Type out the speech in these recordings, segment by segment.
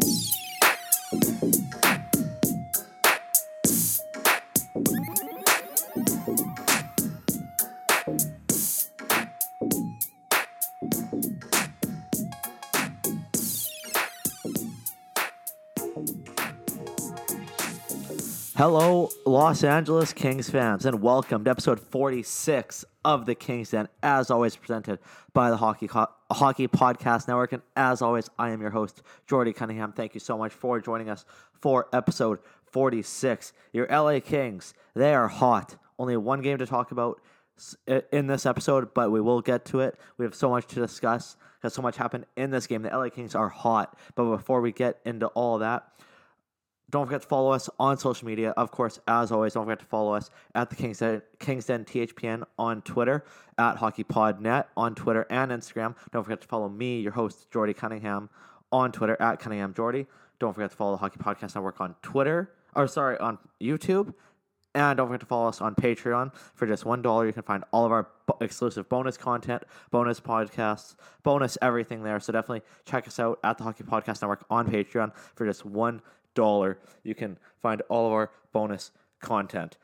Thank you. Hello, Los Angeles Kings fans, and welcome to episode 46 of the Kings Den, as always presented by the Hockey Co- Hockey Podcast Network. And as always, I am your host, Jordy Cunningham. Thank you so much for joining us for episode 46. Your LA Kings, they are hot. Only one game to talk about in this episode, but we will get to it. We have so much to discuss because so much happened in this game. The LA Kings are hot. But before we get into all that, don't forget to follow us on social media. Of course, as always, don't forget to follow us at the Kings Den, Kings THPN on Twitter, at HockeyPodNet on Twitter and Instagram. Don't forget to follow me, your host, Jordy Cunningham, on Twitter, at Cunningham Jordy. Don't forget to follow the Hockey Podcast Network on Twitter, or sorry, on YouTube. And don't forget to follow us on Patreon. For just $1, you can find all of our exclusive bonus content, bonus podcasts, bonus everything there. So definitely check us out at the Hockey Podcast Network on Patreon for just $1 dollar. You can find all of our bonus content.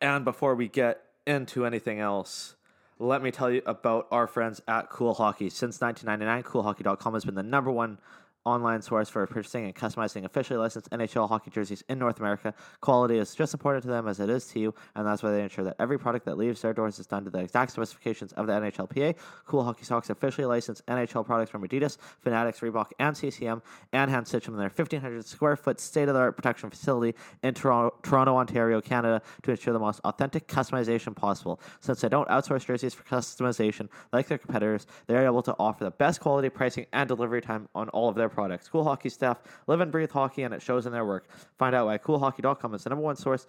And before we get into anything else, let me tell you about our friends at Cool Hockey. Since 1999, CoolHockey.com has been the number one online source for purchasing and customizing officially licensed NHL hockey jerseys in North America. Quality is just as important to them as it is to you, and that's why they ensure that every product that leaves their doors is done to the exact specifications of the NHLPA. Cool Hockey Socks officially licensed NHL products from Adidas, Fanatics, Reebok, and CCM, and hand stitch them in their 1,500 square foot state of the art production facility in Toronto, Toronto, Ontario, Canada, to ensure the most authentic customization possible. Since they don't outsource jerseys for customization like their competitors, they are able to offer the best quality pricing and delivery time on all of their products. Cool Hockey staff live and breathe hockey, and it shows in their work. Find out why CoolHockey.com is the number one source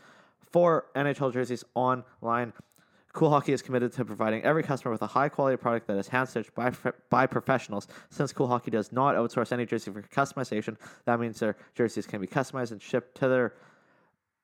for NHL jerseys online. Cool Hockey is committed to providing every customer with a high quality product that is hand stitched by, by professionals. Since Cool Hockey does not outsource any jersey for customization, that means their jerseys can be customized and shipped to their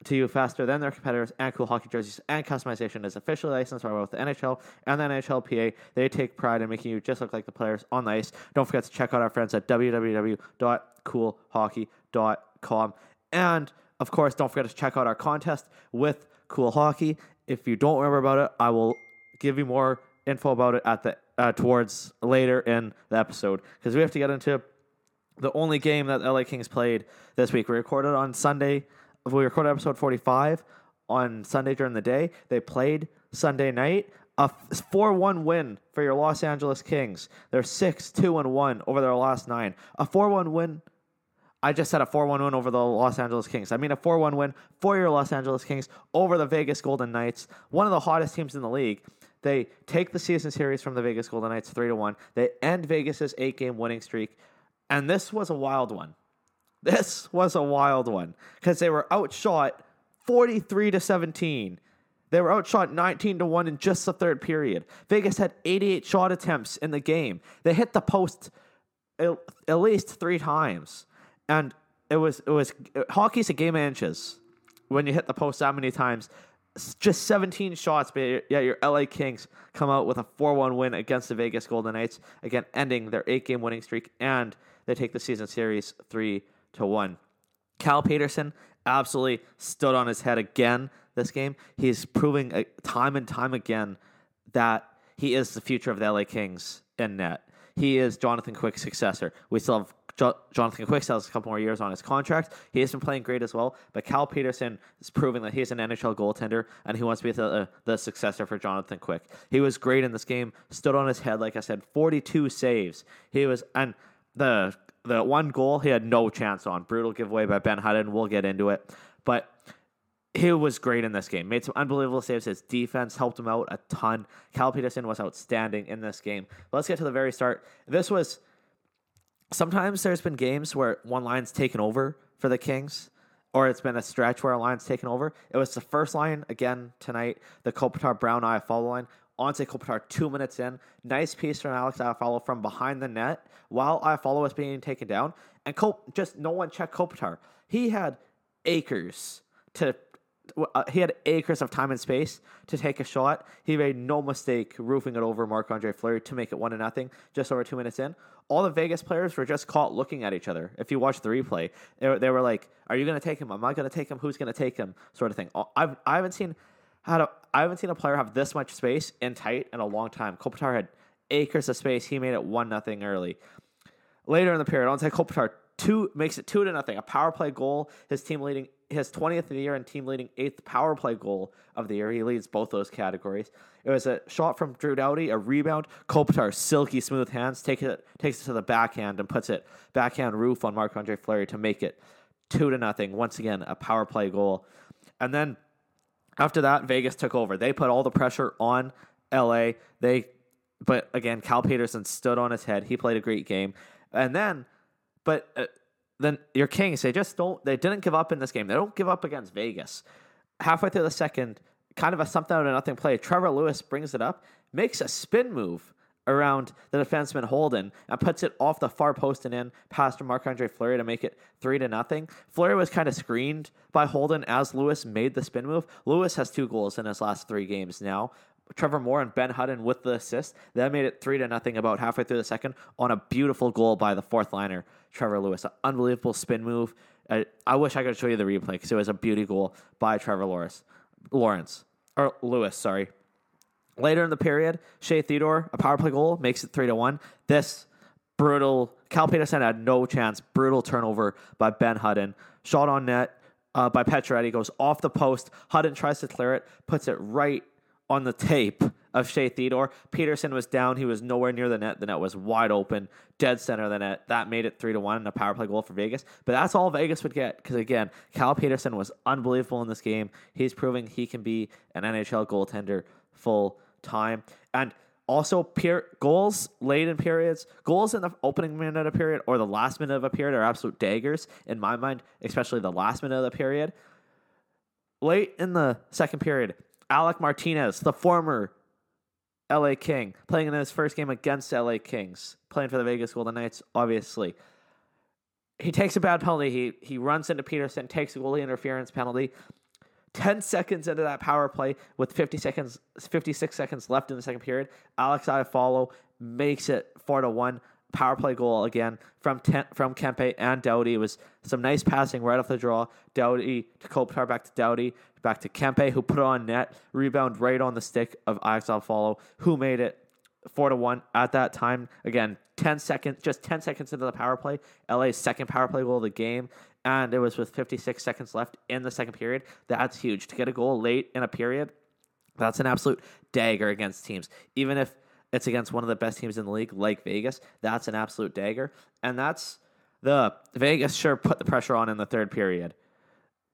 to you faster than their competitors and cool hockey jerseys and customization is officially licensed by both the NHL and the NHLPA. They take pride in making you just look like the players on the ice. Don't forget to check out our friends at www.coolhockey.com. And of course, don't forget to check out our contest with Cool Hockey. If you don't remember about it, I will give you more info about it at the uh, towards later in the episode because we have to get into the only game that LA Kings played this week. We recorded on Sunday we recorded episode 45 on Sunday during the day. They played Sunday night. A 4 1 win for your Los Angeles Kings. They're 6 2 and 1 over their last nine. A 4 1 win. I just said a 4 1 win over the Los Angeles Kings. I mean, a 4 1 win for your Los Angeles Kings over the Vegas Golden Knights, one of the hottest teams in the league. They take the season series from the Vegas Golden Knights 3 to 1. They end Vegas's eight game winning streak. And this was a wild one. This was a wild one because they were outshot 43 to 17. They were outshot 19 to 1 in just the third period. Vegas had 88 shot attempts in the game. They hit the post at, least 3 times. And it was it was hockey's a game of inches when you hit the post that many times. Just 17 shots, but yeah, your LA Kings come out with a 4 1 win against the Vegas Golden Knights, again, ending their eight game winning streak, and they take the season series 3 to one. Cal Petersen absolutely stood on his head again this game. He's proving uh, time and time again that he is the future of the LA Kings in net. He is Jonathan Quick's successor. We still have jo- Jonathan Quick still has a couple more years on his contract. He has been playing great as well, but Cal Petersen is proving that he's an NHL goaltender and he wants to be the, uh, the successor for Jonathan Quick. He was great in this game, stood on his head, like I said, 42 saves. He was, and the the one goal he had no chance on. Brutal giveaway by Ben Hutton. We'll get into it. But he was great in this game. Made some unbelievable saves. His defense helped him out a ton. Cal Petersen was outstanding in this game. Let's get to the very start. This was sometimes there's been games where one line's taken over for the Kings, or it's been a stretch where a line's taken over. It was the first line again tonight, the Kopitar Brown Iafallo line. Anze Kopitar two minutes in. Nice piece from Alex Iafallo from behind the net while Iafallo was being taken down. And Cop- just no one checked Kopitar. He had acres to uh, he had acres of time and space to take a shot. He made no mistake roofing it over Marc Andre Fleury to make it one to nothing. Just over two minutes in, all the Vegas players were just caught looking at each other. If you watch the replay, they, they were like, "Are you going to take him? Am I going to take him? Who's going to take him?" Sort of thing. Uh, I've I haven't seen I haven't seen a player have this much space in tight in a long time. Kopitar had acres of space. He made it one nothing early. Later in the period, Anze Kopitar two makes it two to nothing. A power play goal. His team leading his twentieth of the year and team leading eighth power play goal of the year. He leads both those categories. It was a shot from Drew Doughty, a rebound. Kopitar silky smooth hands takes it takes it to the backhand and puts it backhand roof on Marc Andre Fleury to make it two to nothing. Once again, a power play goal. And then after that, Vegas took over. They put all the pressure on LA. They but again, Cal Petersen stood on his head. He played a great game. And then but uh, then your Kings, they just don't. They didn't give up in this game. They don't give up against Vegas. Halfway through the second, kind of a something out of nothing play. Trevor Lewis brings it up, makes a spin move around the defenseman Holden and puts it off the far post and in past Marc Andre Fleury to make it three to nothing. Fleury was kind of screened by Holden as Lewis made the spin move. Lewis has two goals in his last three games now. Trevor Moore and Ben Hutton with the assist. That made it three to nothing about halfway through the second on a beautiful goal by the fourth liner, Trevor Lewis. An unbelievable spin move. I, I wish I could show you the replay because it was a beauty goal by Trevor Lawrence. Lawrence or Lewis, sorry. Later in the period, Shea Theodore, a power play goal, makes it three to one. This brutal Cal Petersen had no chance. Brutal turnover by Ben Hutton. Shot on net uh, by Pacioretty goes off the post. Hutton tries to clear it, puts it right on the tape of Shea Theodore. Petersen was down. He was nowhere near the net. The net was wide open, dead center of the net. That made it three to one and a power play goal for Vegas. But that's all Vegas would get because again, Cal Petersen was unbelievable in this game. He's proving he can be an NHL goaltender full time. And also, peer, goals late in periods, goals in the opening minute of a period or the last minute of a period are absolute daggers in my mind, especially the last minute of the period. Late in the second period, Alec Martinez, the former LA King, playing in his first game against LA Kings, playing for the Vegas Golden Knights, obviously. He takes a bad penalty. He he runs into Petersen, takes a goalie interference penalty. 10 seconds into that power play with 50 seconds 56 seconds left in the second period, Alex Iafallo makes it 4 to 1 power play goal again from ten, from Kempe and Doughty. It was some nice passing right off the draw. Doughty to Kopitar, back to Doughty, back to Kempe, who put it on net. Rebound right on the stick of Alex Iafallo, who made it four to one at that time. Again, ten seconds, just ten seconds into the power play. LA's second power play goal of the game, and it was with 56 seconds left in the second period. That's huge to get a goal late in a period. That's an absolute dagger against teams, even if it's against one of the best teams in the league, like Vegas. That's an absolute dagger. And that's the Vegas sure put the pressure on in the third period.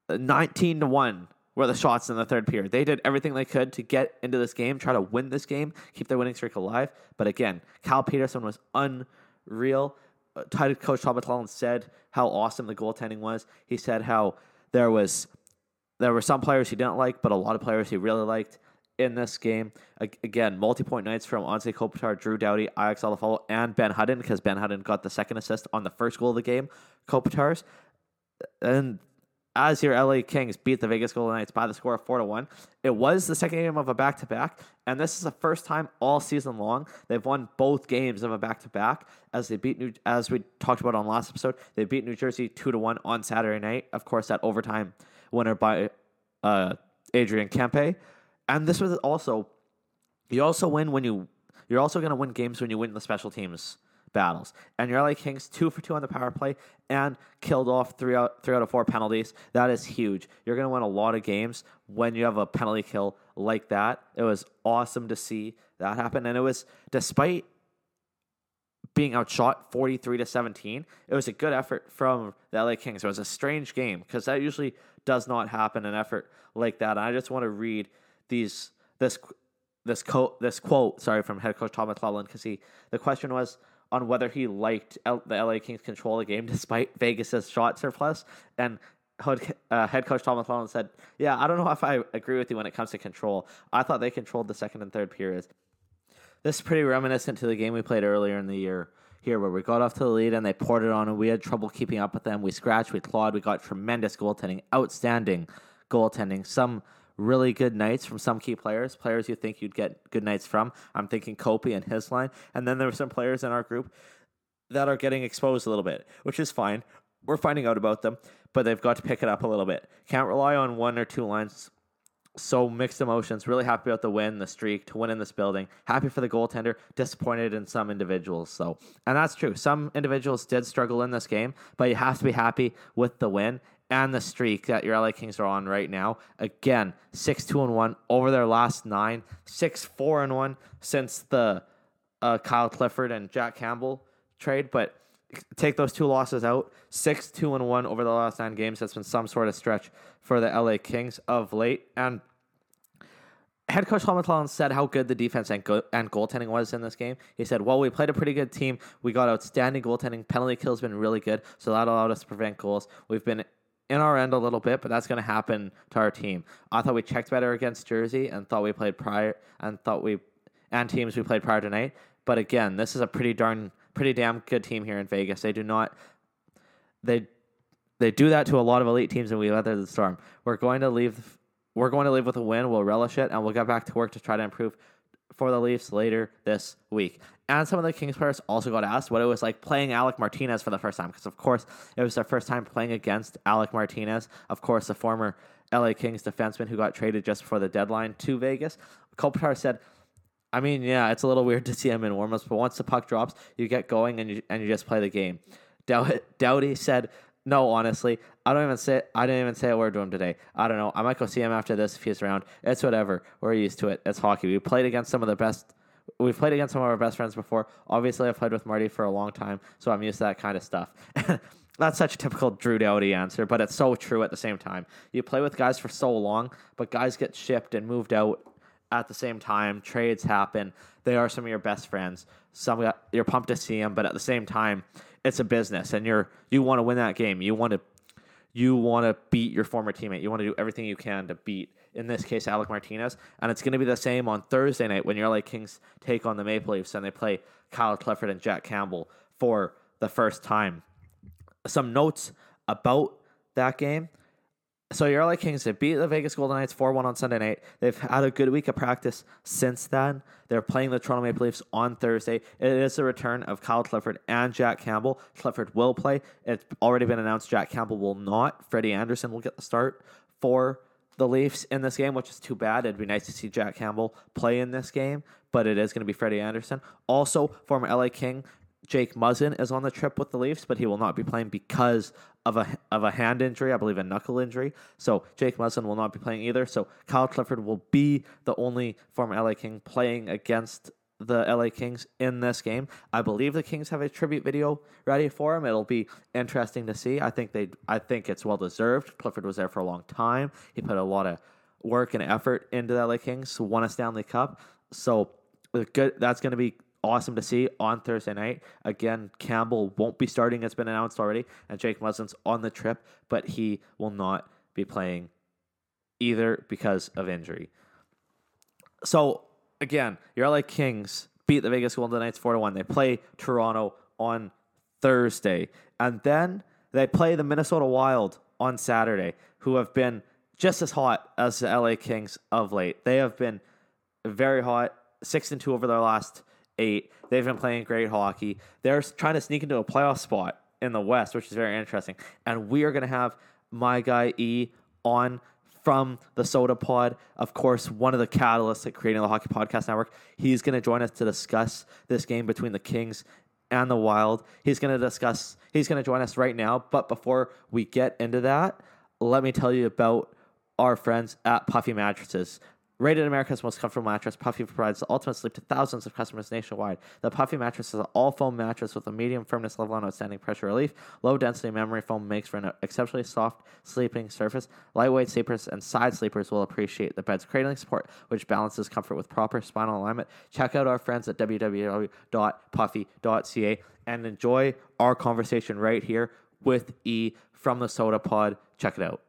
19 to 1 were the shots in the third period. They did everything they could to get into this game, try to win this game, keep their winning streak alive. But again, Cal Petersen was unreal. Uh, Coach Todd McLellan said how awesome the goaltending was. He said how there was there were some players he didn't like, but a lot of players he really liked in this game. Again, multi-point nights from Anze Kopitar, Drew Doughty, Alex Iafallo, and Ben Hutton because Ben Hutton got the second assist on the first goal of the game. Kopitar's and as your LA Kings beat the Vegas Golden Knights by the score of four to one. It was the second game of a back to back, and this is the first time all season long they've won both games of a back to back. As they beat New, as we talked about on last episode, they beat New Jersey two to one on Saturday night. Of course, that overtime winner by uh, Adrian Kempe. And this was also you also win when you you're also going to win games when you win the special teams battles. And your LA Kings two for two on the power play and killed off three out three out of four penalties. That is huge. You're going to win a lot of games when you have a penalty kill like that. It was awesome to see that happen, and it was despite being outshot 43 to 17 it was a good effort from the la kings it was a strange game because that usually does not happen an effort like that and i just want to read these this this quote this quote sorry from head coach Tom McLellan because he the question was on whether he liked L, the LA Kings control the game despite Vegas's shot surplus and uh, head coach Todd McLellan said, "Yeah, I don't know if I agree with you when it comes to control. I thought they controlled the second and third periods. This is pretty reminiscent to the game we played earlier in the year." Here, where we got off to the lead and they poured it on, and we had trouble keeping up with them. We scratched, we clawed, we got tremendous goaltending, outstanding goaltending. Some really good nights from some key players, players you think you'd get good nights from. I'm thinking Kopi and his line. And then there were some players in our group that are getting exposed a little bit, which is fine. We're finding out about them, but they've got to pick it up a little bit. Can't rely on one or two lines. So mixed emotions. Really happy about the win, the streak, to win in this building. Happy for the goaltender. Disappointed in some individuals. So, and that's true. Some individuals did struggle in this game, but you have to be happy with the win and the streak that your LA Kings are on right now. Again, six two and one over their last nine, nine, six four and one since the uh, Kyle Clifford and Jack Campbell trade. But take those two losses out, six two and one over the last nine games. That's been some sort of stretch for the LA Kings of late. And head coach Helmut said how good the defense and, go- and goaltending was in this game. He said, "Well, we played a pretty good team. We got outstanding goaltending. Penalty kills been really good, so that allowed us to prevent goals. We've been in our end a little bit, but that's going to happen to our team. I thought we checked better against Jersey and thought we played prior and thought we and teams we played prior tonight. But again, this is a pretty darn pretty damn good team here in Vegas. They do not they they do that to a lot of elite teams, and we weather the storm. We're going to leave. We're going to leave with a win. We'll relish it, and we'll get back to work to try to improve for the Leafs later this week. And some of the Kings players also got asked what it was like playing Alec Martinez for the first time, because of course it was their first time playing against Alec Martinez, of course, the former LA Kings defenseman who got traded just before the deadline to Vegas. Kopitar said, I mean, yeah, it's a little weird to see him in warmups, but once the puck drops, you get going and you and you just play the game. Dow- Doughty said, "No, honestly, I don't even say I didn't even say a word to him today. I don't know. I might go see him after this if he's around. It's whatever. We're used to it. It's hockey. We played against some of the best. We've played against some of our best friends before. Obviously, I've played with Marty for a long time, so I'm used to that kind of stuff." That's such a typical Drew Doughty answer, but it's so true at the same time. You play with guys for so long, but guys get shipped and moved out at the same time. Trades happen. They are some of your best friends. Some you're pumped to see them, but at the same time, it's a business, and you're you want to win that game. You want to you want to beat your former teammate. You want to do everything you can to beat, in this case, Alec Martinez. And it's going to be the same on Thursday night when your LA Kings take on the Maple Leafs and they play Kyle Clifford and Jack Campbell for the first time. Some notes about that game. So your LA Kings they beat the Vegas Golden Knights 4 1 on Sunday night. They've had a good week of practice since then. They're playing the Toronto Maple Leafs on Thursday. It is the return of Kyle Clifford and Jack Campbell. Clifford will play. It's already been announced Jack Campbell will not. Freddie Andersen will get the start for the Leafs in this game, which is too bad. It'd be nice to see Jack Campbell play in this game, but it is going to be Freddie Andersen. Also, former LA King Jake Muzzin is on the trip with the Leafs, but he will not be playing because of a of a hand injury, I believe a knuckle injury. So Jake Muzzin will not be playing either. So Kyle Clifford will be the only former LA King playing against the LA Kings in this game. I believe the Kings have a tribute video ready for him. It'll be interesting to see. I think they I think it's well deserved. Clifford was there for a long time. He put a lot of work and effort into the LA Kings, won a Stanley Cup. So uh, good that's going to be awesome to see on Thursday night. Again, Campbell won't be starting. It's been announced already, and Jake Muzzin's on the trip, but he will not be playing either because of injury. So again, your LA Kings beat the Vegas Golden Knights four to one. They play Toronto on Thursday, and then they play the Minnesota Wild on Saturday, who have been just as hot as the LA Kings of late. They have been very hot, six and two over their last eight. They've been playing great hockey. They're trying to sneak into a playoff spot in the West, which is very interesting. And we are going to have my guy E on from the Soda Pod. Of course, one of the catalysts at creating the Hockey Podcast Network. He's going to join us to discuss this game between the Kings and the Wild. He's going to discuss, he's going to join us right now. But before we get into that, let me tell you about our friends at Puffy Mattresses. Rated America's most comfortable mattress, Puffy provides the ultimate sleep to thousands of customers nationwide. The Puffy mattress is an all foam mattress with a medium firmness level and outstanding pressure relief. Low density memory foam makes for an exceptionally soft sleeping surface. Lightweight sleepers and side sleepers will appreciate the bed's cradling support, which balances comfort with proper spinal alignment. Check out our friends at www.puffy.ca and enjoy our conversation right here with E from the Soda Pod. Check it out.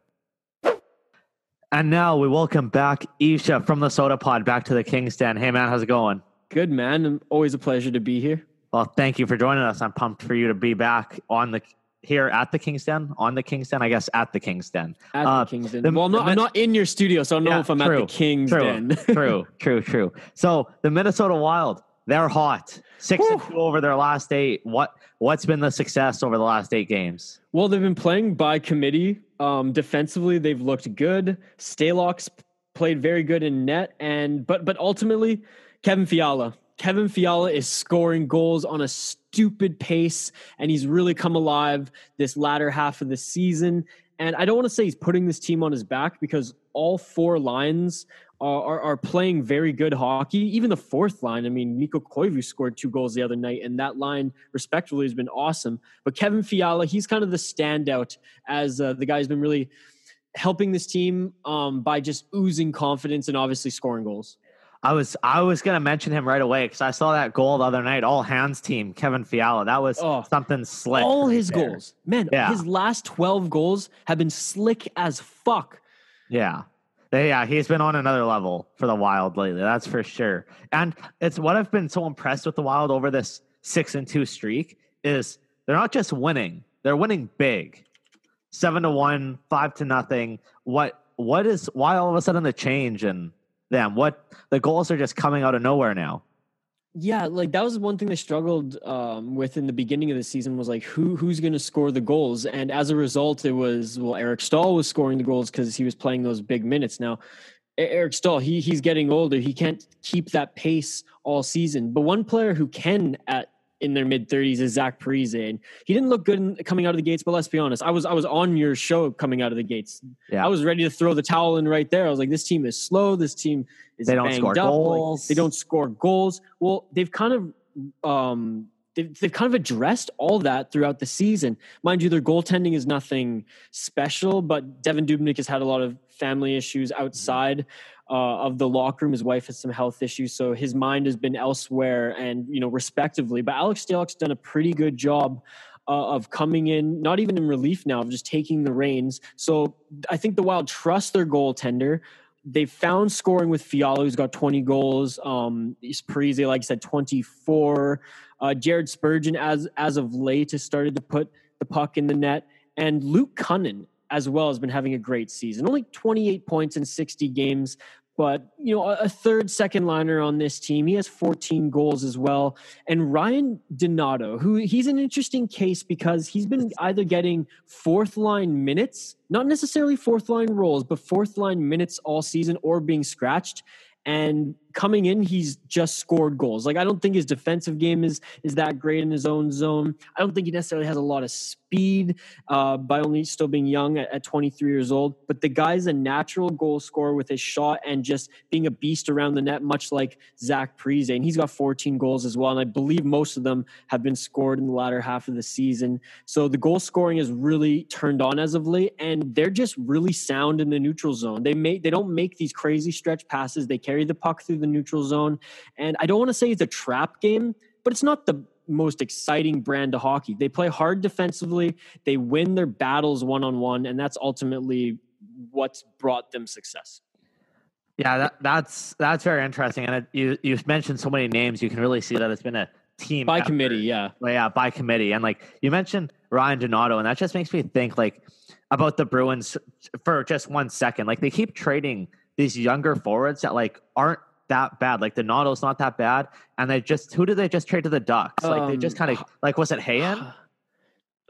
And now we welcome back Isha from the Soda Pod back to the King's Den. Hey man, how's it going? Good man, always a pleasure to be here. Well, thank you for joining us. I'm pumped for you to be back on the here at the King's Den, on the King's Den, I guess at the King's Den. At Uh, the King's Den. the- well, I'm not, the I'm not in your studio, so I don't know Yeah, if I'm true, at the King's true, Den. true, true, true. So the Minnesota Wild, they're hot. Six and two over their last eight. What what's been the success over the last eight games? Well, they've been playing by committee. Um, defensively, they've looked good. Stalock's played very good in net, and but but ultimately, Kevin Fiala. Kevin Fiala is scoring goals on a stupid pace, and he's really come alive this latter half of the season. And I don't want to say he's putting this team on his back because all four lines are, are, are playing very good hockey. Even the fourth line, I mean, Mikko Koivu scored two goals the other night, and that line, respectively, has been awesome. But Kevin Fiala, he's kind of the standout as uh, the guy who's been really helping this team um, by just oozing confidence and obviously scoring goals. I was I was gonna mention him right away because I saw that goal the other night. All hands team, Kevin Fiala. That was Oh. something slick. All his there. goals, man, Yeah. his last 12 goals have been slick as fuck. Yeah. Yeah, he's been on another level for the Wild lately. That's for sure. And it's what I've been so impressed with the Wild over this six and two streak is they're not just winning; they're winning big, seven to one, five to nothing. What what is why all of a sudden the change in them? What the goals are just coming out of nowhere now. Yeah, like that was one thing they struggled um, with in the beginning of the season was like who who's going to score the goals, and as a result, it was well Eric Staal was scoring the goals because he was playing those big minutes. Now, Eric Staal he he's getting older, he can't keep that pace all season. But one player who can at in their mid thirties is Zach Parise, and he didn't look good in, coming out of the gates. But let's be honest, I was I was on your show coming out of the gates. Yeah. I was ready to throw the towel in right there. I was like, this team is slow. This team is They don't score up. Like, goals. they don't score goals. Well, they've kind of um, they've, they've kind of addressed all that throughout the season. Mind you, their goaltending is nothing special, but Devan Dubnyk has had a lot of family issues outside uh, of the locker room. His wife has some health issues, so his mind has been elsewhere, and you know, respectively. But Alex Stalock's done a pretty good job. Uh, of coming in, not even in relief now, of just taking the reins. So I think the Wild trust their goaltender they found scoring with Fiala, who's got 20 goals. Um, Parise, like I said, 24. Uh, Jared Spurgeon, as as of late, has started to put the puck in the net, and Luke Kunin as well has been having a great season. Only 28 points in 60 games, but you know, a, third second liner on this team. He has 14 goals as well. And Ryan Donato, who he's an interesting case because he's been either getting fourth line minutes, not necessarily fourth line roles, but fourth line minutes all season or being scratched. And coming in, he's just scored goals. Like I don't think his defensive game is is that great in his own zone. I don't think he necessarily has a lot of speed uh, by only still being young at, at 23 years old. But the guy's a natural goal scorer with his shot and just being a beast around the net, much like Zach Parise. And he's got 14 goals as well. And I believe most of them have been scored in the latter half of the season. So the goal scoring is really turned on as of late, and they're just really sound in the neutral zone. They make they don't make these crazy stretch passes. They carry the puck through the neutral zone, and I don't want to say it's a trap game, but it's not the most exciting brand of hockey. They play hard defensively. They win their battles one on one, and that's ultimately what's brought them success. Yeah, that, that's that's very interesting. And it, you you mentioned so many names. You can really see that it's been a team By effort. committee, yeah. Well, yeah, by committee. And like you mentioned Ryan Donato, and that just makes me think like about the Bruins for just one second. Like they keep trading these younger forwards that like aren't that bad. Like Donato's not that bad. And they just who did they just trade to the Ducks? Like they just Um, kind of like was it Hayen?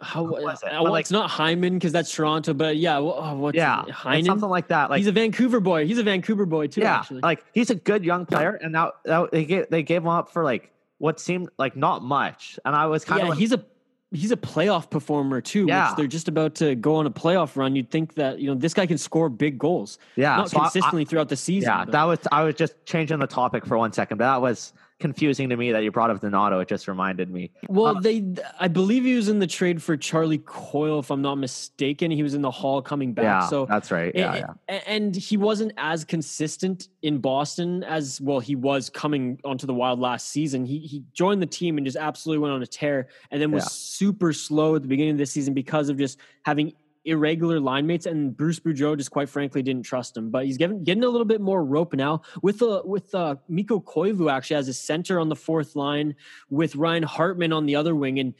How was it? uh, well, like- it's not Hyman because that's Toronto, but yeah, well, what's Yeah, it? it's Heinen? something like that. Like he's a Vancouver boy. He's a Vancouver boy too. yeah, actually. like he's a good young player, and now they gave they gave him up for like what seemed like not much. And I was kind yeah, of he's a he's a playoff performer too. Yeah. Which they're just about to go on a playoff run. You'd think that you know this guy can score big goals, yeah, not so I- I- consistently throughout the season. Yeah, but- that was I was just changing the topic for one second, but that was confusing to me that you brought up Donato. It just reminded me. Well, Uh, they, I believe he was in the trade for Charlie Coyle, if I'm not mistaken. He was in the haul coming back. yeah, so that's right. Yeah, A- yeah. And he wasn't as consistent in Boston as well. He was coming onto the Wild last season. He he joined the team and just absolutely went on a tear, and then was Yeah. super slow at the beginning of this season because of just having irregular line mates. And Bruce Boudreau just quite frankly didn't trust him. But he's getting getting a little bit more rope now with uh, with uh, Mikko Koivu actually as a center on the fourth line with Ryan Hartman on the other wing and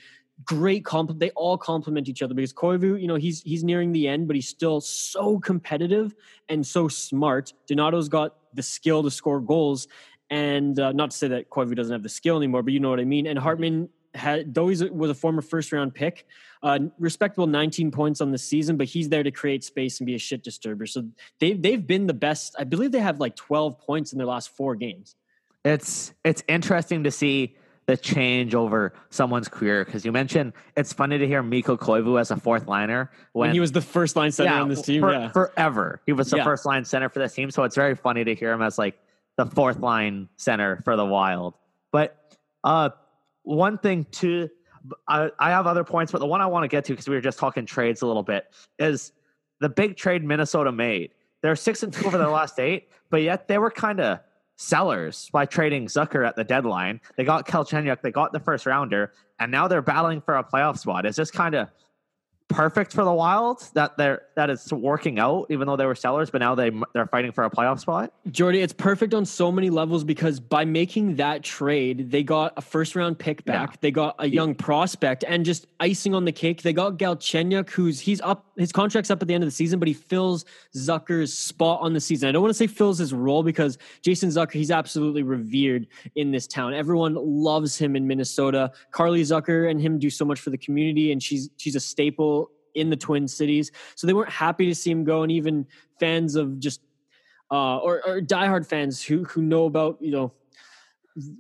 great compliment. They all complement each other because Koivu, you know, he's he's nearing the end, but he's still so competitive and so smart. Donato's got the skill to score goals, and uh, not to say that Koivu doesn't have the skill anymore, but you know what I mean. And Hartman had though he was a former first round pick, uh, respectable 19 points on the season, but he's there to create space and be a shit disturber. So they've they've been the best. I believe they have like 12 points in their last four games. It's it's interesting to see the change over someone's career because you mentioned it's funny to hear Mikko Koivu as a fourth liner when, when, he was the first line center yeah, on this team. For, yeah, forever he was the yeah. first line center for this team. So it's very funny to hear him as like the fourth line center for the Wild. But uh, one thing too, I, I have other points, but the one I want to get to because we were just talking trades a little bit is the big trade Minnesota made. They're six and two over their last eight, but yet they were kind of sellers by trading Zucker at the deadline. They got Galchenyuk, they got the first rounder, and now they're battling for a playoff spot. Is this kind of perfect for the Wild that they're that it's working out, even though they were sellers, but now they they're fighting for a playoff spot. Jordy, it's perfect on so many levels because by making that trade, they got a first round pick back, yeah. they got a young prospect, and just icing on the cake, they got Galchenyuk, who's he's up, his contract's up at the end of the season, but he fills Zucker's spot on the season. I don't want to say fills his role because Jason Zucker, he's absolutely revered in this town. Everyone loves him in Minnesota. Carly Zucker and him do so much for the community, and she's she's a staple in the Twin Cities. So they weren't happy to see him go, and even fans of just uh, or, or diehard fans who who know about you know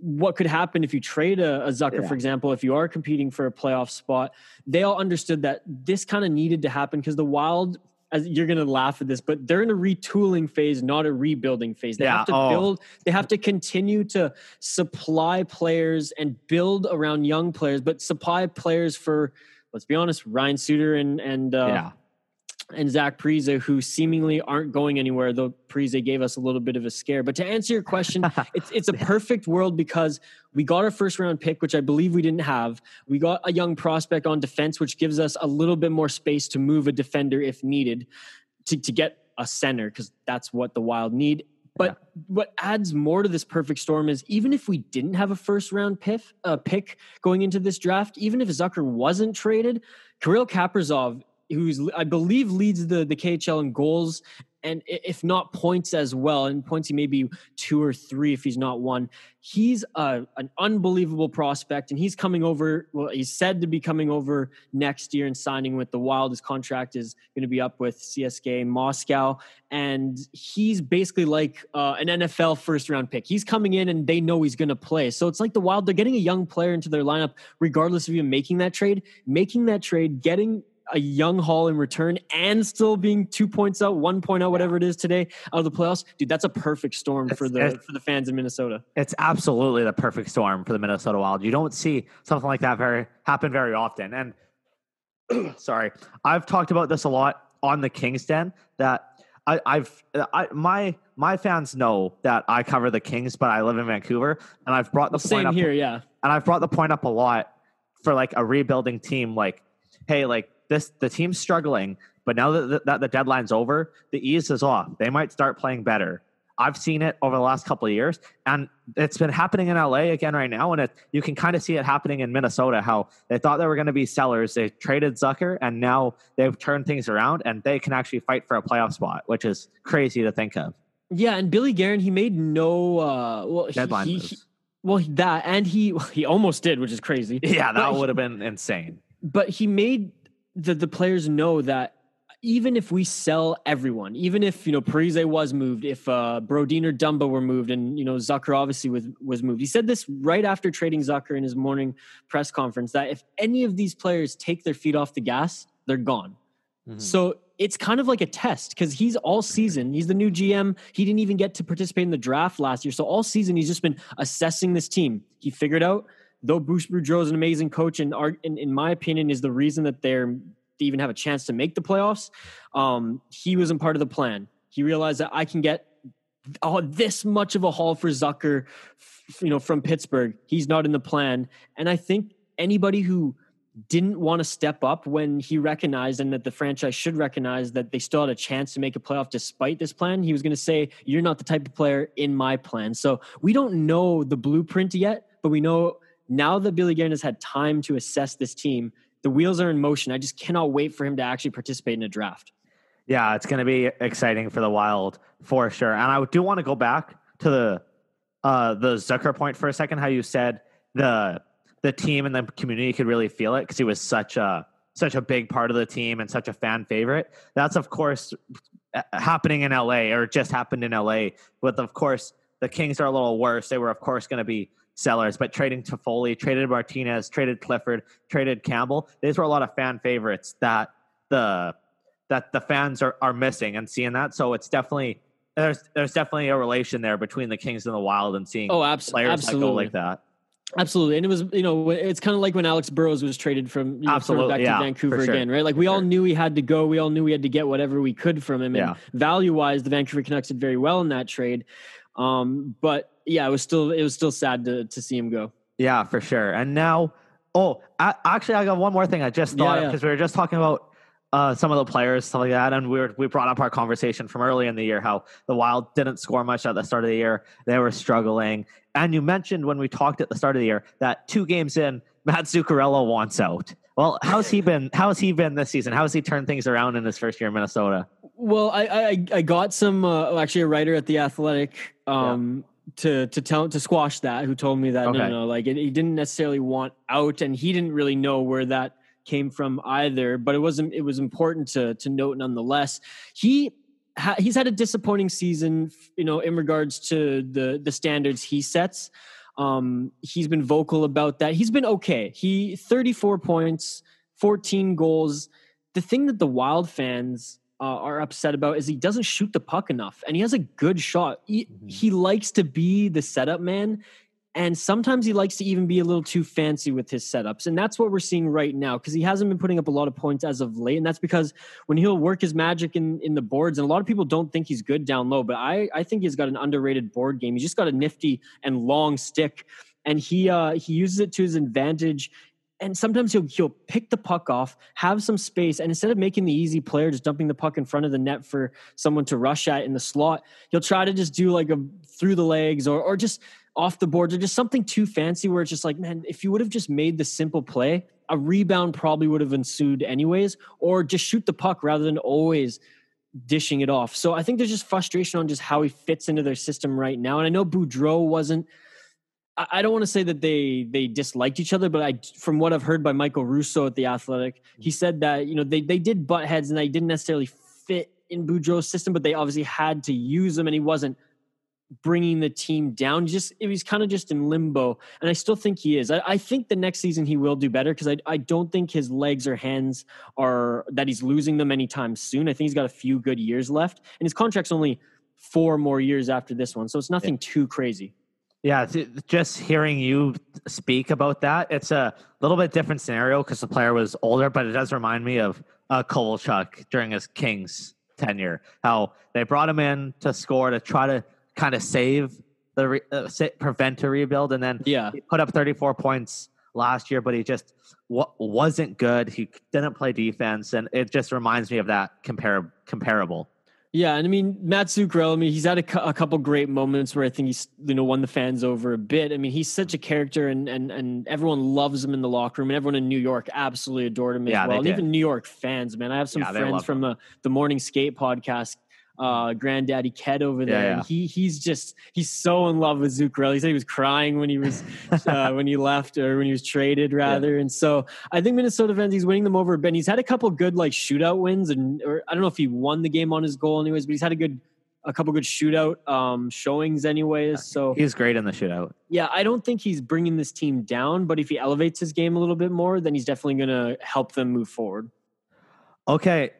what could happen if you trade a, a Zucker, yeah. for example, if you are competing for a playoff spot, they all understood that this kind of needed to happen because the Wild, as you're going to laugh at this, but they're in a retooling phase, not a rebuilding phase. They yeah. have to oh. build, they have to continue to supply players and build around young players, but supply players for let's be honest, Ryan Suter and and uh, yeah. and Zach Parise, who seemingly aren't going anywhere. Though Parise gave us a little bit of a scare. But to answer your question, it's it's a perfect world because we got our first round pick, which I believe we didn't have. We got a young prospect on defense, which gives us a little bit more space to move a defender if needed, to to get a center because that's what the Wild need. But yeah. what adds more to this perfect storm is even if we didn't have a first round pick, uh, pick going into this draft, even if Zucker wasn't traded, Kirill Kaprizov, who's I believe leads the the KHL in goals and if not points as well, and points he may be two or three if he's not one. He's a, an unbelievable prospect, and he's coming over. Well, he's said to be coming over next year and signing with the Wild. His contract is going to be up with CSK Moscow, and he's basically like uh, an NFL first round pick. He's coming in, and they know he's going to play. So it's like the Wild. They're getting a young player into their lineup, regardless of even making that trade. Making that trade, getting a young haul in return and still being two points out, one point out, whatever it is today out of the playoffs, dude, that's a perfect storm it's, for the for the fans in Minnesota. It's absolutely the perfect storm for the Minnesota Wild. You don't see something like that very happen very often. And sorry, I've talked about this a lot on the Kings Den that I, I've I, my my fans know that I cover the Kings, but I live in Vancouver, and I've brought the Same point up here, yeah. And I've brought the point up a lot for like a rebuilding team, like, hey, like this the team's struggling, but now that the, that the deadline's over, the ease is off. They might start playing better. I've seen it over the last couple of years, and it's been happening in LA again right now. And it, you can kind of see it happening in Minnesota. How they thought they were going to be sellers, they traded Zucker, and now they've turned things around, and they can actually fight for a playoff spot, which is crazy to think of. Yeah, and Billy Guerin, he made no uh, well deadline. He, he, well, that and he he almost did, which is crazy. Yeah, that would have been insane. But he made the the players know that even if we sell everyone, even if you know Parise was moved, if uh, Brodin or Dumba were moved, and you know Zucker obviously was was moved. He said this right after trading Zucker in his morning press conference that if any of these players take their feet off the gas, they're gone. Mm-hmm. So it's kind of like a test because he's all season. He's the new GM. He didn't even get to participate in the draft last year. So all season he's just been assessing this team. He figured out though Bruce Boudreau is an amazing coach and, in, in my opinion, is the reason that they're they even have a chance to make the playoffs. Um, he wasn't part of the plan. He realized that I can get oh, this much of a haul for Zucker, you know, from Pittsburgh. He's not in the plan, and I think anybody who didn't want to step up when he recognized and that the franchise should recognize that they still had a chance to make a playoff despite this plan. He was going to say, You're not the type of player in my plan. So we don't know the blueprint yet, but we know now that Billy Guerin has had time to assess this team, the wheels are in motion. I just cannot wait for him to actually participate in a draft. Yeah, it's going to be exciting for the Wild for sure. And I do want to go back to the uh, the Zucker point for a second. How you said the the team and the community could really feel it because he was such a such a big part of the team and such a fan favorite. That's of course happening in LA or just happened in LA. But of course, the Kings are a little worse. They were of course going to be sellers, but trading Toffoli, traded Martinez, traded Clifford, traded Campbell. These were a lot of fan favorites that the that the fans are, are missing and seeing that. So it's definitely there's there's definitely a relation there between the Kings and the Wild and seeing oh, players absolutely. like that. Absolutely, and it was you know it's kind of like when Alex Burrows was traded from you know, Absolutely, back yeah, to Vancouver sure. again, right? Like we For all sure. knew he had to go. We all knew we had to get whatever we could from him. And Yeah. value wise, the Vancouver Canucks did very well in that trade. Um, but yeah, it was still it was still sad to to see him go. Yeah, for sure. And now, oh, I, actually, I got one more thing I just thought of yeah. because we were just talking about uh, some of the players, stuff like that, and we were, we brought up our conversation from early in the year how the Wild didn't score much at the start of the year; they were struggling. And you mentioned when we talked at the start of the year that two games in, Matt Zuccarello wants out. Well, how's he been? How's he been this season? How has he turned things around in his first year in Minnesota? Well, I I, I got some uh, actually a writer at the Athletic um, to to tell to squash that who told me that no Okay. no no like it, he didn't necessarily want out and he didn't really know where that came from either. But it wasn't it was important to to note nonetheless. He ha- he's had a disappointing season, you know, in regards to the the standards he sets. Um, he's been vocal about that. He's been okay. He 34 points, 14 goals. The thing that the Wild fans uh, are upset about is he doesn't shoot the puck enough, and he has a good shot. He, Mhm. he likes to be the setup man, and sometimes he likes to even be a little too fancy with his setups, and that's what we're seeing right now because he hasn't been putting up a lot of points as of late, and that's because when he'll work his magic in in the boards, and a lot of people don't think he's good down low, but I I think he's got an underrated board game. He's just got a nifty and long stick, and he uh he uses it to his advantage. And sometimes he'll he'll pick the puck off, have some space, and instead of making the easy player just dumping the puck in front of the net for someone to rush at in the slot, he'll try to just do like a through the legs or or just off the boards or just something too fancy where it's just like, man, if you would have just made the simple play, a rebound probably would have ensued anyways, or just shoot the puck rather than always dishing it off. So I think there's just frustration on just how he fits into their system right now. And I know Boudreau wasn't. I don't want to say that they they disliked each other, but I, from what I've heard by Michael Russo at the Athletic, he mm-hmm. said that you know they they did butt heads and they didn't necessarily fit in Boudreau's system, but they obviously had to use them, and he wasn't bringing the team down. Just it was kind of just in limbo, and I still think he is. I, I think the next season he will do better because I I don't think his legs or hands are that he's losing them anytime soon. I think he's got a few good years left, and his contract's only four more years after this one, so it's nothing too crazy. Yeah, just hearing you speak about that, it's a little bit different scenario because the player was older, but it does remind me of uh, Kovalchuk during his Kings tenure. How they brought him in to score to try to kind of save the re- uh, prevent a rebuild, and then Yeah. he put up 34 points last year, but he just w- wasn't good. He didn't play defense, and it just reminds me of that compar- comparable. Yeah, and I mean Matt Zuccarello. I mean, he's had a, cou- a couple great moments where I think he's you know won the fans over a bit. I mean, he's such a character, and and and everyone loves him in the locker room, and everyone in New York absolutely adored him as Yeah, well. And even New York fans, man. I have some Yeah, friends from the the Morning Skate podcast. Uh, Granddaddy Ked over there, Yeah, and he he's just he's so in love with Zuccarello. He said he was crying when he was uh, when he left or when he was traded, rather. And so I think Minnesota fans, he's winning them over a bit. And he's had a couple good like shootout wins, and or I don't know if he won the game on his goal, anyways, but he's had a good a couple good shootout um, showings, anyways. So He's great in the shootout. yeah, I don't think he's bringing this team down, but if he elevates his game a little bit more, then he's definitely going to help them move forward. Okay,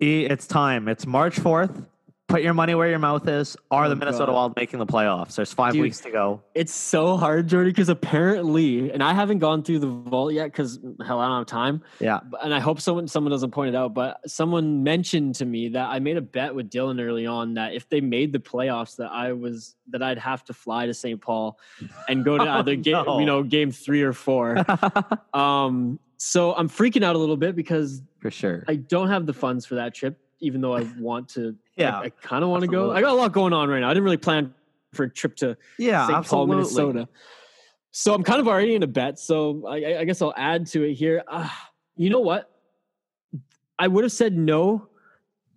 it's time. It's March 4th. Put your money where your mouth is. Are the Oh, Minnesota God. Wild making the playoffs? There's five Dude. weeks to go. It's so hard, Jordy, because apparently, and I haven't gone through the vault yet because hell, I don't have time. Yeah. And I hope someone someone doesn't point it out, but someone mentioned to me that I made a bet with Dylan early on that if they made the playoffs, that I was that I'd have to fly to St. Paul and go to Oh, either game, no. you know, game three or four. um, so I'm freaking out a little bit because For sure. I don't have the funds for that trip, even though I want to. Yeah, I, kind of want to go. I got a lot going on right now. I didn't really plan for a trip to Yeah, St. Paul. Minnesota. So I'm kind of already in a bet. So I, I guess I'll add to it here. Uh, you know what? I would have said no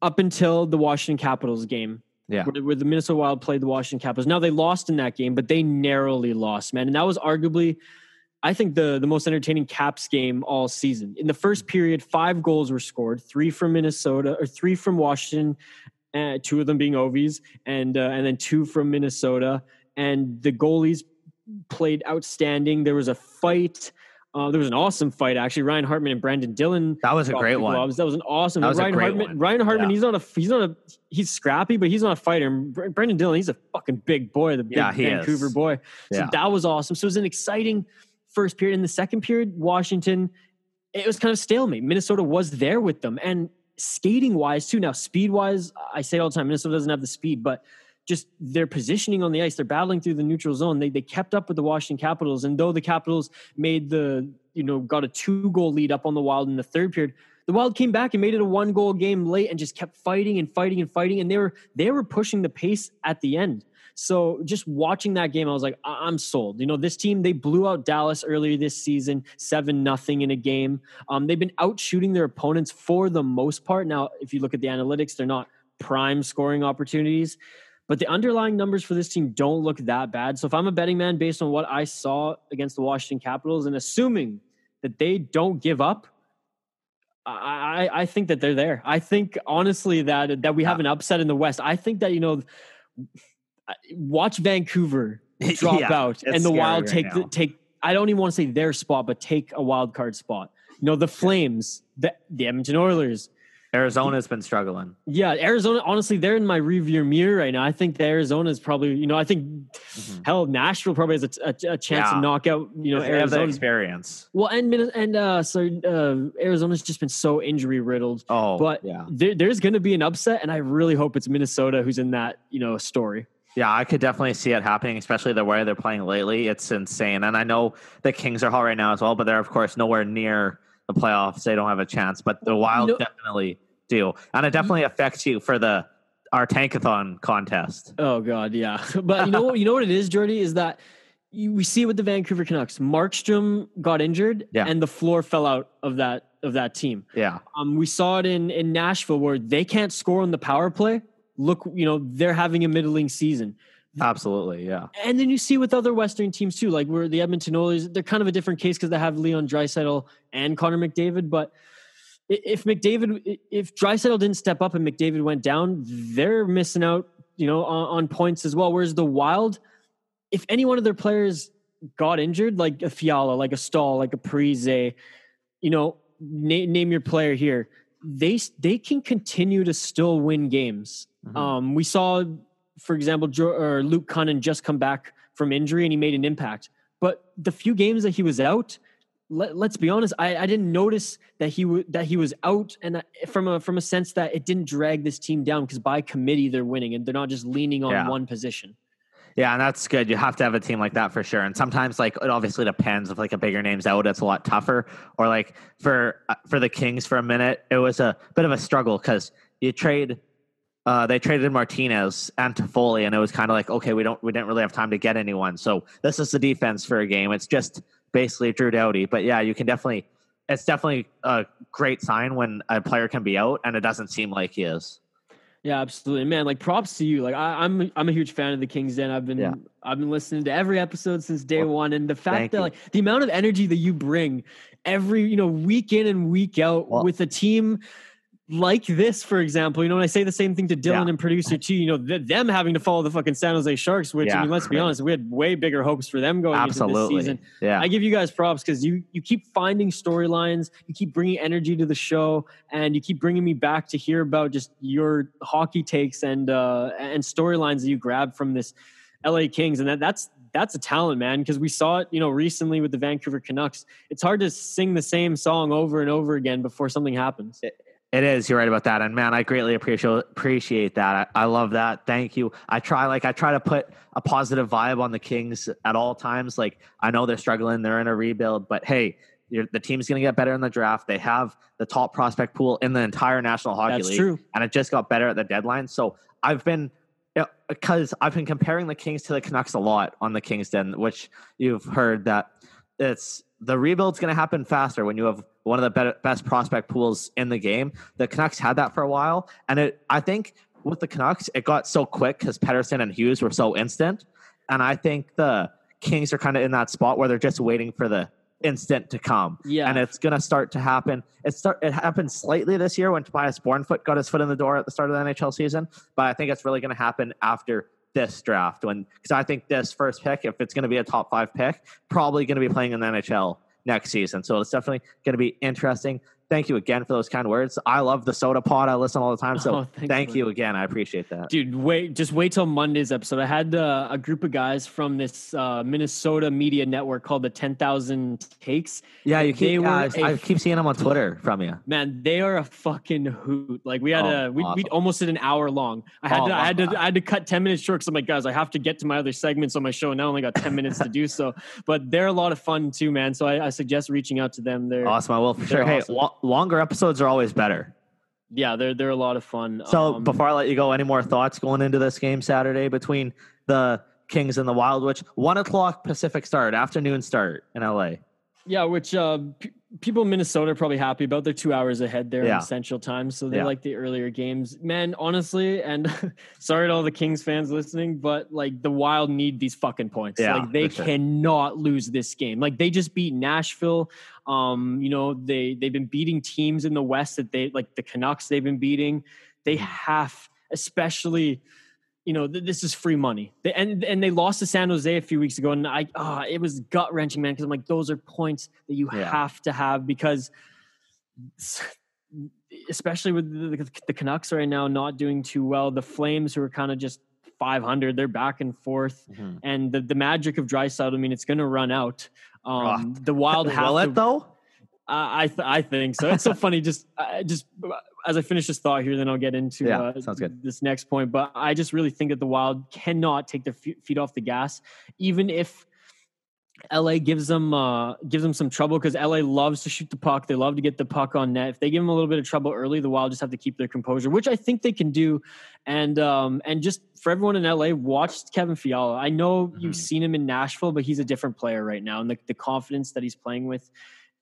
up until the Washington Capitals game. Yeah. Where, where the Minnesota Wild played the Washington Capitals. Now they lost in that game, but they narrowly lost, man. And that was arguably, I think, the, the most entertaining Caps game all season. In the first period, five goals were scored, three from Minnesota, or three from Washington, uh, two of them being Ovies, and uh, and then two from Minnesota. And the goalies played outstanding. There was a fight. Uh, there was an awesome fight actually. Ryan Hartman and Brenden Dillon. That was a great one. gloves. That was an awesome. That was a Ryan great Hartman. one. Ryan Hartman. Yeah. He's not a. He's not a. He's scrappy, but he's not a fighter. And Brenden Dillon. He's a fucking big boy. The big Yeah, Vancouver is. boy. So Yeah. that was awesome. So it was an exciting first period. In the second period, Washington. It was kind of stalemate. Minnesota was there with them, and skating wise too. Now speed wise, I say all the time, Minnesota doesn't have the speed, but just their positioning on the ice, they're battling through the neutral zone. They they kept up with the Washington Capitals, and though the Capitals made the you know got a two goal lead up on the Wild in the third period, the Wild came back and made it a one goal game late and just kept fighting and fighting and fighting, and they were they were pushing the pace at the end. So just watching that game, I was like, I- I'm sold. You know, this team they blew out Dallas earlier this season, seven nothing in a game. Um, they've been out shooting their opponents for the most part. Now, if you look at the analytics, they're not prime scoring opportunities, but the underlying numbers for this team don't look that bad. So if I'm a betting man based on what I saw against the Washington Capitals and assuming that they don't give up, I, I I think that they're there. I think honestly that that we have an upset in the West. I think that you know, watch Vancouver drop Yeah, out and the Wild right take the, take. I don't even want to say their spot, but take a wild card spot. You know, the Flames, the, the Edmonton Oilers. Arizona's been struggling. Yeah, Arizona. Honestly, they're in my rearview mirror right now. I think the Arizona is probably, you know, I think hell, Nashville probably has a, a, a chance Mm-hmm. Yeah. to knock out, you know, they have the Arizona. experience. Well, and and uh, so uh, Arizona's just been so injury riddled. Oh, But yeah, there, there's going to be an upset, and I really hope it's Minnesota who's in that, you know, story. Yeah. I could definitely see it happening, especially the way they're playing lately. It's insane, and I know the Kings are hot right now as well, but they're of course nowhere near the playoffs. They don't have a chance, but the Wild know- definitely do, and it definitely affects you for the our tankathon contest. Oh God, yeah. But you know what? You know what it is, Jordy, is that you, we see it with the Vancouver Canucks. Markstrom got injured, Yeah. and the floor fell out of that of that team. Yeah, Um, we saw it in in Nashville where they can't score on the power play. Look, you know they're having a middling season. absolutely. Yeah, And then you see with other Western teams too, like where the Edmonton Oilers, they're kind of a different case because they have Leon Draisaitl and Connor McDavid. But if McDavid, if Draisaitl didn't step up and McDavid went down, they're missing out, you know, on, on points as well. Whereas the Wild, if any one of their players got injured, like a Fiala, like a Staal, like a Parise, you know, na- name your player here, they they can continue to still win games. Mhm. Um, we saw, for example, jo- or Luke Kunin just come back from injury and he made an impact. But the few games that he was out, let, let's be honest, I, I didn't notice that he w- that he was out, and I- from a from a sense that it didn't drag this team down because by committee they're winning and they're not just leaning on Yeah. one position. Yeah, and that's good. You have to have a team like that for sure. And sometimes, like, it obviously depends. If like a bigger name's out, it's a lot tougher. Or like for uh, for the Kings for a minute, it was a bit of a struggle because you trade. Uh, they traded Martinez and Toffoli, and it was kind of like, okay, we don't, we didn't really have time to get anyone. So this is the defense for a game. It's just basically Drew Doughty. But yeah, you can definitely, it's definitely a great sign when a player can be out, and it doesn't seem like he is. Yeah, absolutely, man. Like props to you. Like I, I'm, I'm a huge fan of the Kings Den. I've been, Yeah. I've been listening to every episode since day Well, one, and the fact that you. like the amount of energy that you bring every, you know, week in and week out Well- with a team like this, for example. You know, and I say the same thing to Dylan Yeah. and producer too. You know, th- them having to follow the fucking San Jose Sharks, which I Yeah. mean, let's be honest, we had way bigger hopes for them going into this season. Yeah. I give you guys props because you you keep finding storylines, you keep bringing energy to the show, and you keep bringing me back to hear about just your hockey takes and uh, and storylines that you grab from this LA Kings, and that that's that's a talent, man. Because we saw it, you know, recently with the Vancouver Canucks. It's hard to sing the same song over and over again before something happens. It is. You're right about that, and man, I greatly appreciate appreciate that. I, I love that. Thank you. I try like I try to put a positive vibe on the Kings at all times. Like I know they're struggling, they're in a rebuild, but hey, you're, the team's going to get better in the draft. They have the top prospect pool in the entire National Hockey league. That's League, true. and it just got better at the deadline. So I've been because I've been comparing the Kings to the Canucks a lot on the Kings Den, which you've heard that it's the rebuild's going to happen faster when you have one of the better, best prospect pools in the game. The Canucks had that for a while, and it I think with the Canucks it got so quick because Pettersson and Hughes were so instant, and I think the Kings are kind of in that spot where they're just waiting for the instant to come. Yeah. And it's gonna start to happen. It start it happened slightly this year when Tobias Björnfot got his foot in the door at the start of the NHL season, but I think it's really gonna happen after this draft when because I think this first pick, if it's gonna be a top five pick, probably gonna be playing in the NHL next season. So it's definitely gonna be interesting thank you again for those kind words. I love the soda pod. I listen all the time. So oh, thank you again. I appreciate that. Dude, wait, just wait till Monday's episode. I had uh, a group of guys from this uh, Minnesota media network called the 10,000 Takes. Yeah, you keep, uh, I keep seeing them on Twitter from you. Man, they are a fucking hoot. Like we had oh, a, we, awesome. we almost did an hour long. I had oh, to, I had to, I had to cut 10 minutes short. Cause I'm like, guys, I have to get to my other segments on my show. And I only got 10 minutes to do so, but they're a lot of fun too, man. So I, I suggest reaching out to them. They're awesome. I will for sure. Awesome. Hey, lo- longer episodes are always better. Yeah, they're they're a lot of fun. So um, before I let you go, any more thoughts going into this game Saturday between the Kings and the Wild, which one o'clock Pacific start, afternoon start in LA. Yeah, which uh, p- people in Minnesota are probably happy about. They're two hours ahead there yeah. in Central Time, so they yeah. like the earlier games. Man, honestly, and sorry to all the Kings fans listening, but like the Wild need these fucking points. Yeah, like they cannot sure. lose this game. Like they just beat Nashville. Um, you know, they they've been beating teams in the West that they like the Canucks. They've been beating. They mm-hmm. have, especially you know, th- this is free money. They, and and they lost to San Jose a few weeks ago, and I uh, it was gut wrenching, man, because I'm like, those are points that you yeah. have to have because, especially with the, the, Canucks right now not doing too well, the Flames who are kind of just 500, they're back and forth, mm-hmm. and the the magic of Draisaitl, I mean, it's going to run out. Um, the Wild have will it though. I th- I think so. It's so funny. Just uh, just as I finish this thought here, then I'll get into yeah, uh, sounds good. this next point. But I just really think that the Wild cannot take their feet off the gas, even if LA gives them uh, gives them some trouble because LA loves to shoot the puck. They love to get the puck on net. If they give them a little bit of trouble early, the Wild just have to keep their composure, which I think they can do. And um, and just for everyone in LA, watch Kevin Fiala. I know mm-hmm. you've seen him in Nashville, but he's a different player right now, and the, the confidence that he's playing with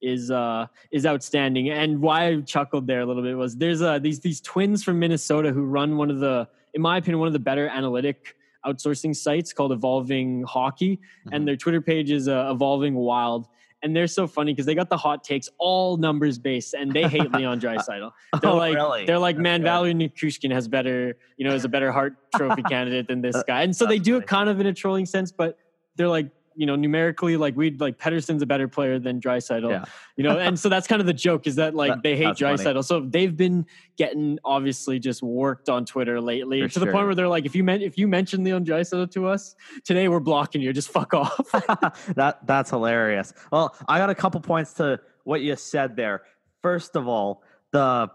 is uh is outstanding. And why I chuckled there a little bit was there's uh these these twins from Minnesota who run one of the in my opinion one of the better analytic outsourcing sites called Evolving Hockey, mm-hmm. and their Twitter page is uh, Evolving Wild. And they're so funny because they got the hot takes, all numbers based, and they hate Leon Draisaitl. They're oh, like, really? they're like, man, Valeri Nichushkin has better, you know, is a better Hart Trophy candidate than this guy. And so they do funny. it kind of in a trolling sense, but they're like, you know, numerically, like we'd like Pedersen's a better player than Draisaitl, yeah. you know, and so that's kind of the joke is that like that, they hate Draisaitl. So they've been getting obviously just worked on Twitter lately For to sure. the point where they're like, if you meant if you mention Leon Draisaitl to us today, we're blocking you. Just fuck off. that that's hilarious. Well, I got a couple points to what you said there. First of all, the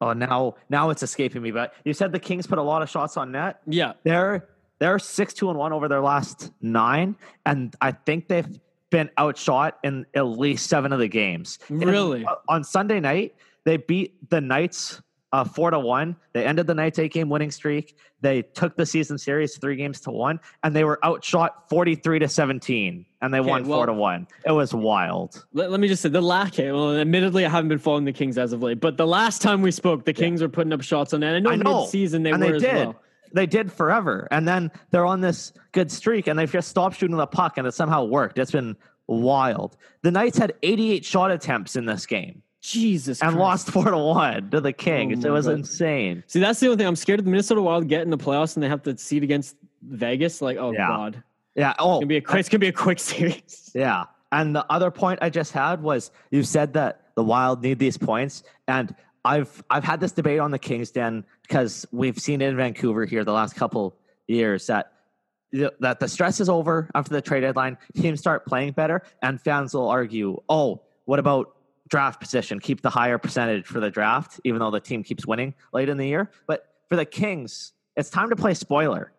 oh now now it's escaping me, but you said the Kings put a lot of shots on net. Yeah, they're they're six two and one over their last nine, and I think they've been outshot in at least seven of the games. Really? And on Sunday night, they beat the Knights uh, four to one. They ended the Knights eight game winning streak. They took the season series three games to one, and they were outshot forty three to seventeen, and they okay, won well, four to one. It was wild. Let, let me just say the last. Okay, well, admittedly, I haven't been following the Kings as of late, but the last time we spoke, the Kings yeah. were putting up shots on that. I know, I know. mid-season they and were they did. Well they did forever. And then they're on this good streak and they've just stopped shooting the puck and it somehow worked. It's been wild. The Knights had 88 shot attempts in this game. Jesus and Christ. lost four to one to the Kings. Oh it was God. insane. See, that's the only thing. I'm scared of the Minnesota Wild get in the playoffs and they have to seed against Vegas. Like, oh yeah. God. Yeah. Oh, it's gonna be a quick. It's gonna be a quick series. Yeah. And the other point I just had was you said that the Wild need these points, and I've I've had this debate on the Kings Den because we've seen in Vancouver here the last couple years that that the stress is over after the trade deadline. Teams start playing better, and fans will argue, "Oh, what about draft position? Keep the higher percentage for the draft, even though the team keeps winning late in the year." But for the Kings, it's time to play spoiler.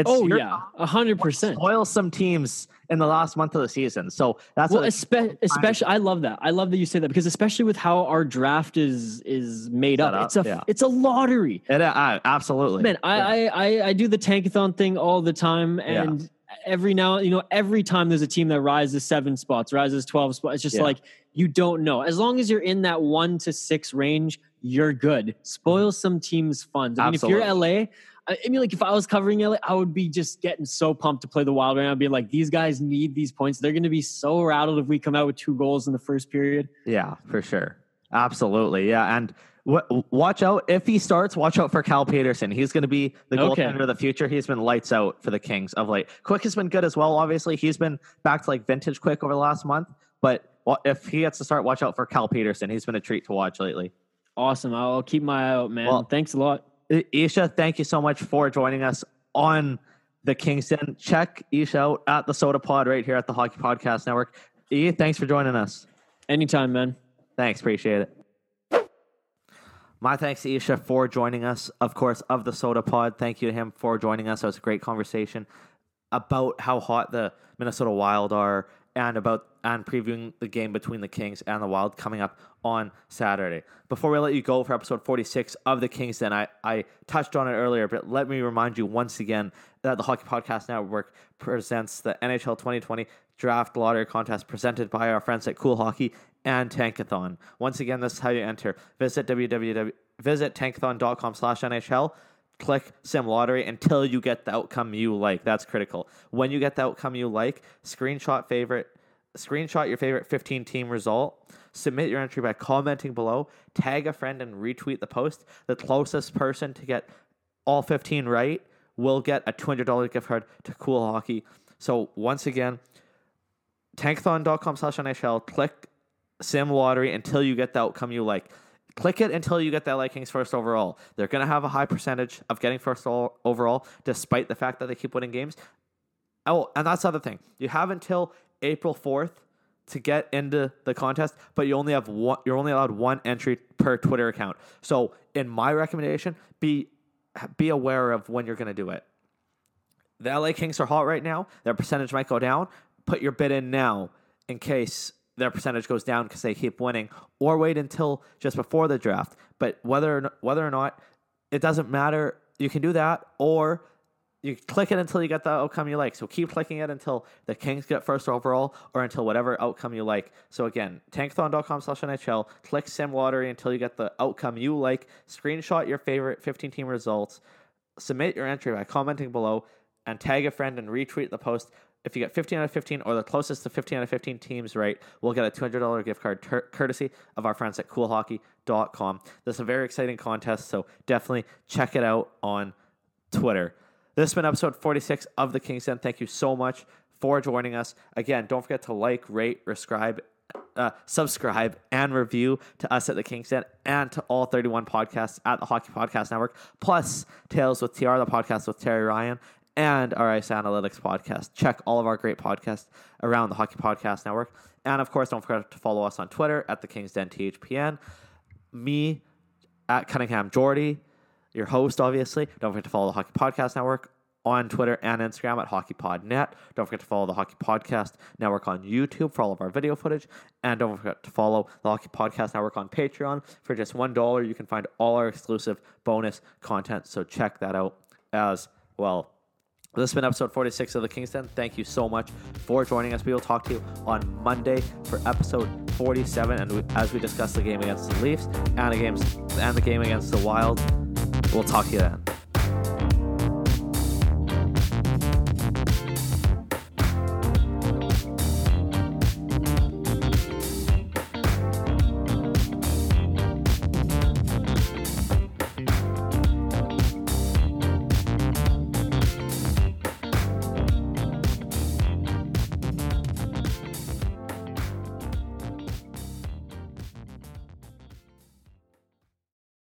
It's Oh yeah, a hundred percent. spoil some teams in the last month of the season. So that's Well, what espe- especially I love that. I love that you say that because especially with how our draft is is made up, up, it's a yeah. it's a lottery. it, uh, absolutely. Man, I, Yeah. I, I I do the tankathon thing all the time, Yeah. and every now you know every time there's a team that rises seven spots, rises twelve spots. It's just Yeah. like you don't know. As long as you're in that one to six range, you're good. Spoil some teams' funds. I mean, if you're LA. I mean, like if I was covering LA, I would be just getting so pumped to play the Wild right now. I'd be like, these guys need these points. They're going to be so rattled if we come out with two goals in the first period. Yeah, for sure. Absolutely. Yeah. And w- watch out if he starts, watch out for Cal Petersen. He's going to be the Okay. goaltender of the future. He's been lights out for the Kings of late. Quick has been good as well. Obviously, he's been back to like vintage quick over the last month. But if he gets to start, watch out for Cal Petersen. He's been a treat to watch lately. Awesome. I'll keep my eye out, man. Well- Thanks a lot. Isha, thank you so much for joining us on the Kings Den. Check Isha out at the Soda Pod right here at the Hockey Podcast Network. E, thanks for joining us. Anytime, man. Thanks, appreciate it. My thanks to Isha for joining us, of course, of the Soda Pod. Thank you to him for joining us. It was a great conversation about how hot the Minnesota Wild are and about and previewing the game between the Kings and the Wild coming up on Saturday. Before we let you go for episode 46 of the Kings, then I, I touched on it earlier, but let me remind you once again that the Hockey Podcast Network presents the NHL 2020 Draft Lottery Contest presented by our friends at Cool Hockey and Tankathon. Once again, this is how you enter. Visit www visit tankathon.com slash NHL click sim lottery until you get the outcome you like. That's critical. When you get the outcome you like screenshot favorite screenshot your favorite 15 team result submit your entry by commenting below tag a friend and retweet the post. The closest person to get all 15 right will get a $200 gift card to cool hockey. So once again tankathon.com slash nhl click sim lottery until you get the outcome you like click it until you get that like Kings first overall. They're going to have a high percentage of getting first overall, despite the fact that they keep winning games. Oh, and that's the other thing. You have until April fourth to get into the contest, but you only have one. You're only allowed one entry per Twitter account. So, in my recommendation, be be aware of when you're going to do it. The LA Kings are hot right now. Their percentage might go down. Put your bid in now in case their percentage goes down because they keep winning, or wait until just before the draft. But whether or not, whether or not it doesn't matter, you can do that, or you click it until you get the outcome you like. So keep clicking it until the Kings get first overall, or until whatever outcome you like. So again, tankathon.com slash NHL. Click Sim Lottery until you get the outcome you like. Screenshot your favorite 15 team results. Submit your entry by commenting below and tag a friend and retweet the post. If you get 15 out of 15 or the closest to 15 out of 15 teams right, we'll get a $200 gift card tur- courtesy of our friends at coolhockey.com. This is a very exciting contest, so definitely check it out on Twitter. This has been episode 46 of The King's Den. Thank you so much for joining us. Again, don't forget to like, rate, subscribe, uh, subscribe, and review to us at The King's Den and to all 31 podcasts at the Hockey Podcast Network, plus Tales with TR, the podcast with Terry Ryan, and our Ice Analytics podcast. Check all of our great podcasts around the Hockey Podcast Network. And of course, don't forget to follow us on Twitter at The King's Den THPN. Me at Cunningham Jordy, your host, obviously. Don't forget to follow the Hockey Podcast Network on Twitter and Instagram at HockeyPodNet. Don't forget to follow the Hockey Podcast Network on YouTube for all of our video footage. And don't forget to follow the Hockey Podcast Network on Patreon. For just $1, you can find all our exclusive bonus content. So check that out as well. This has been episode 46 of The Kings Den. Thank you so much for joining us. We will talk to you on Monday for episode 47, and we, as we discuss the game against the Leafs and the games and the game against the Wild. We'll talk to you then.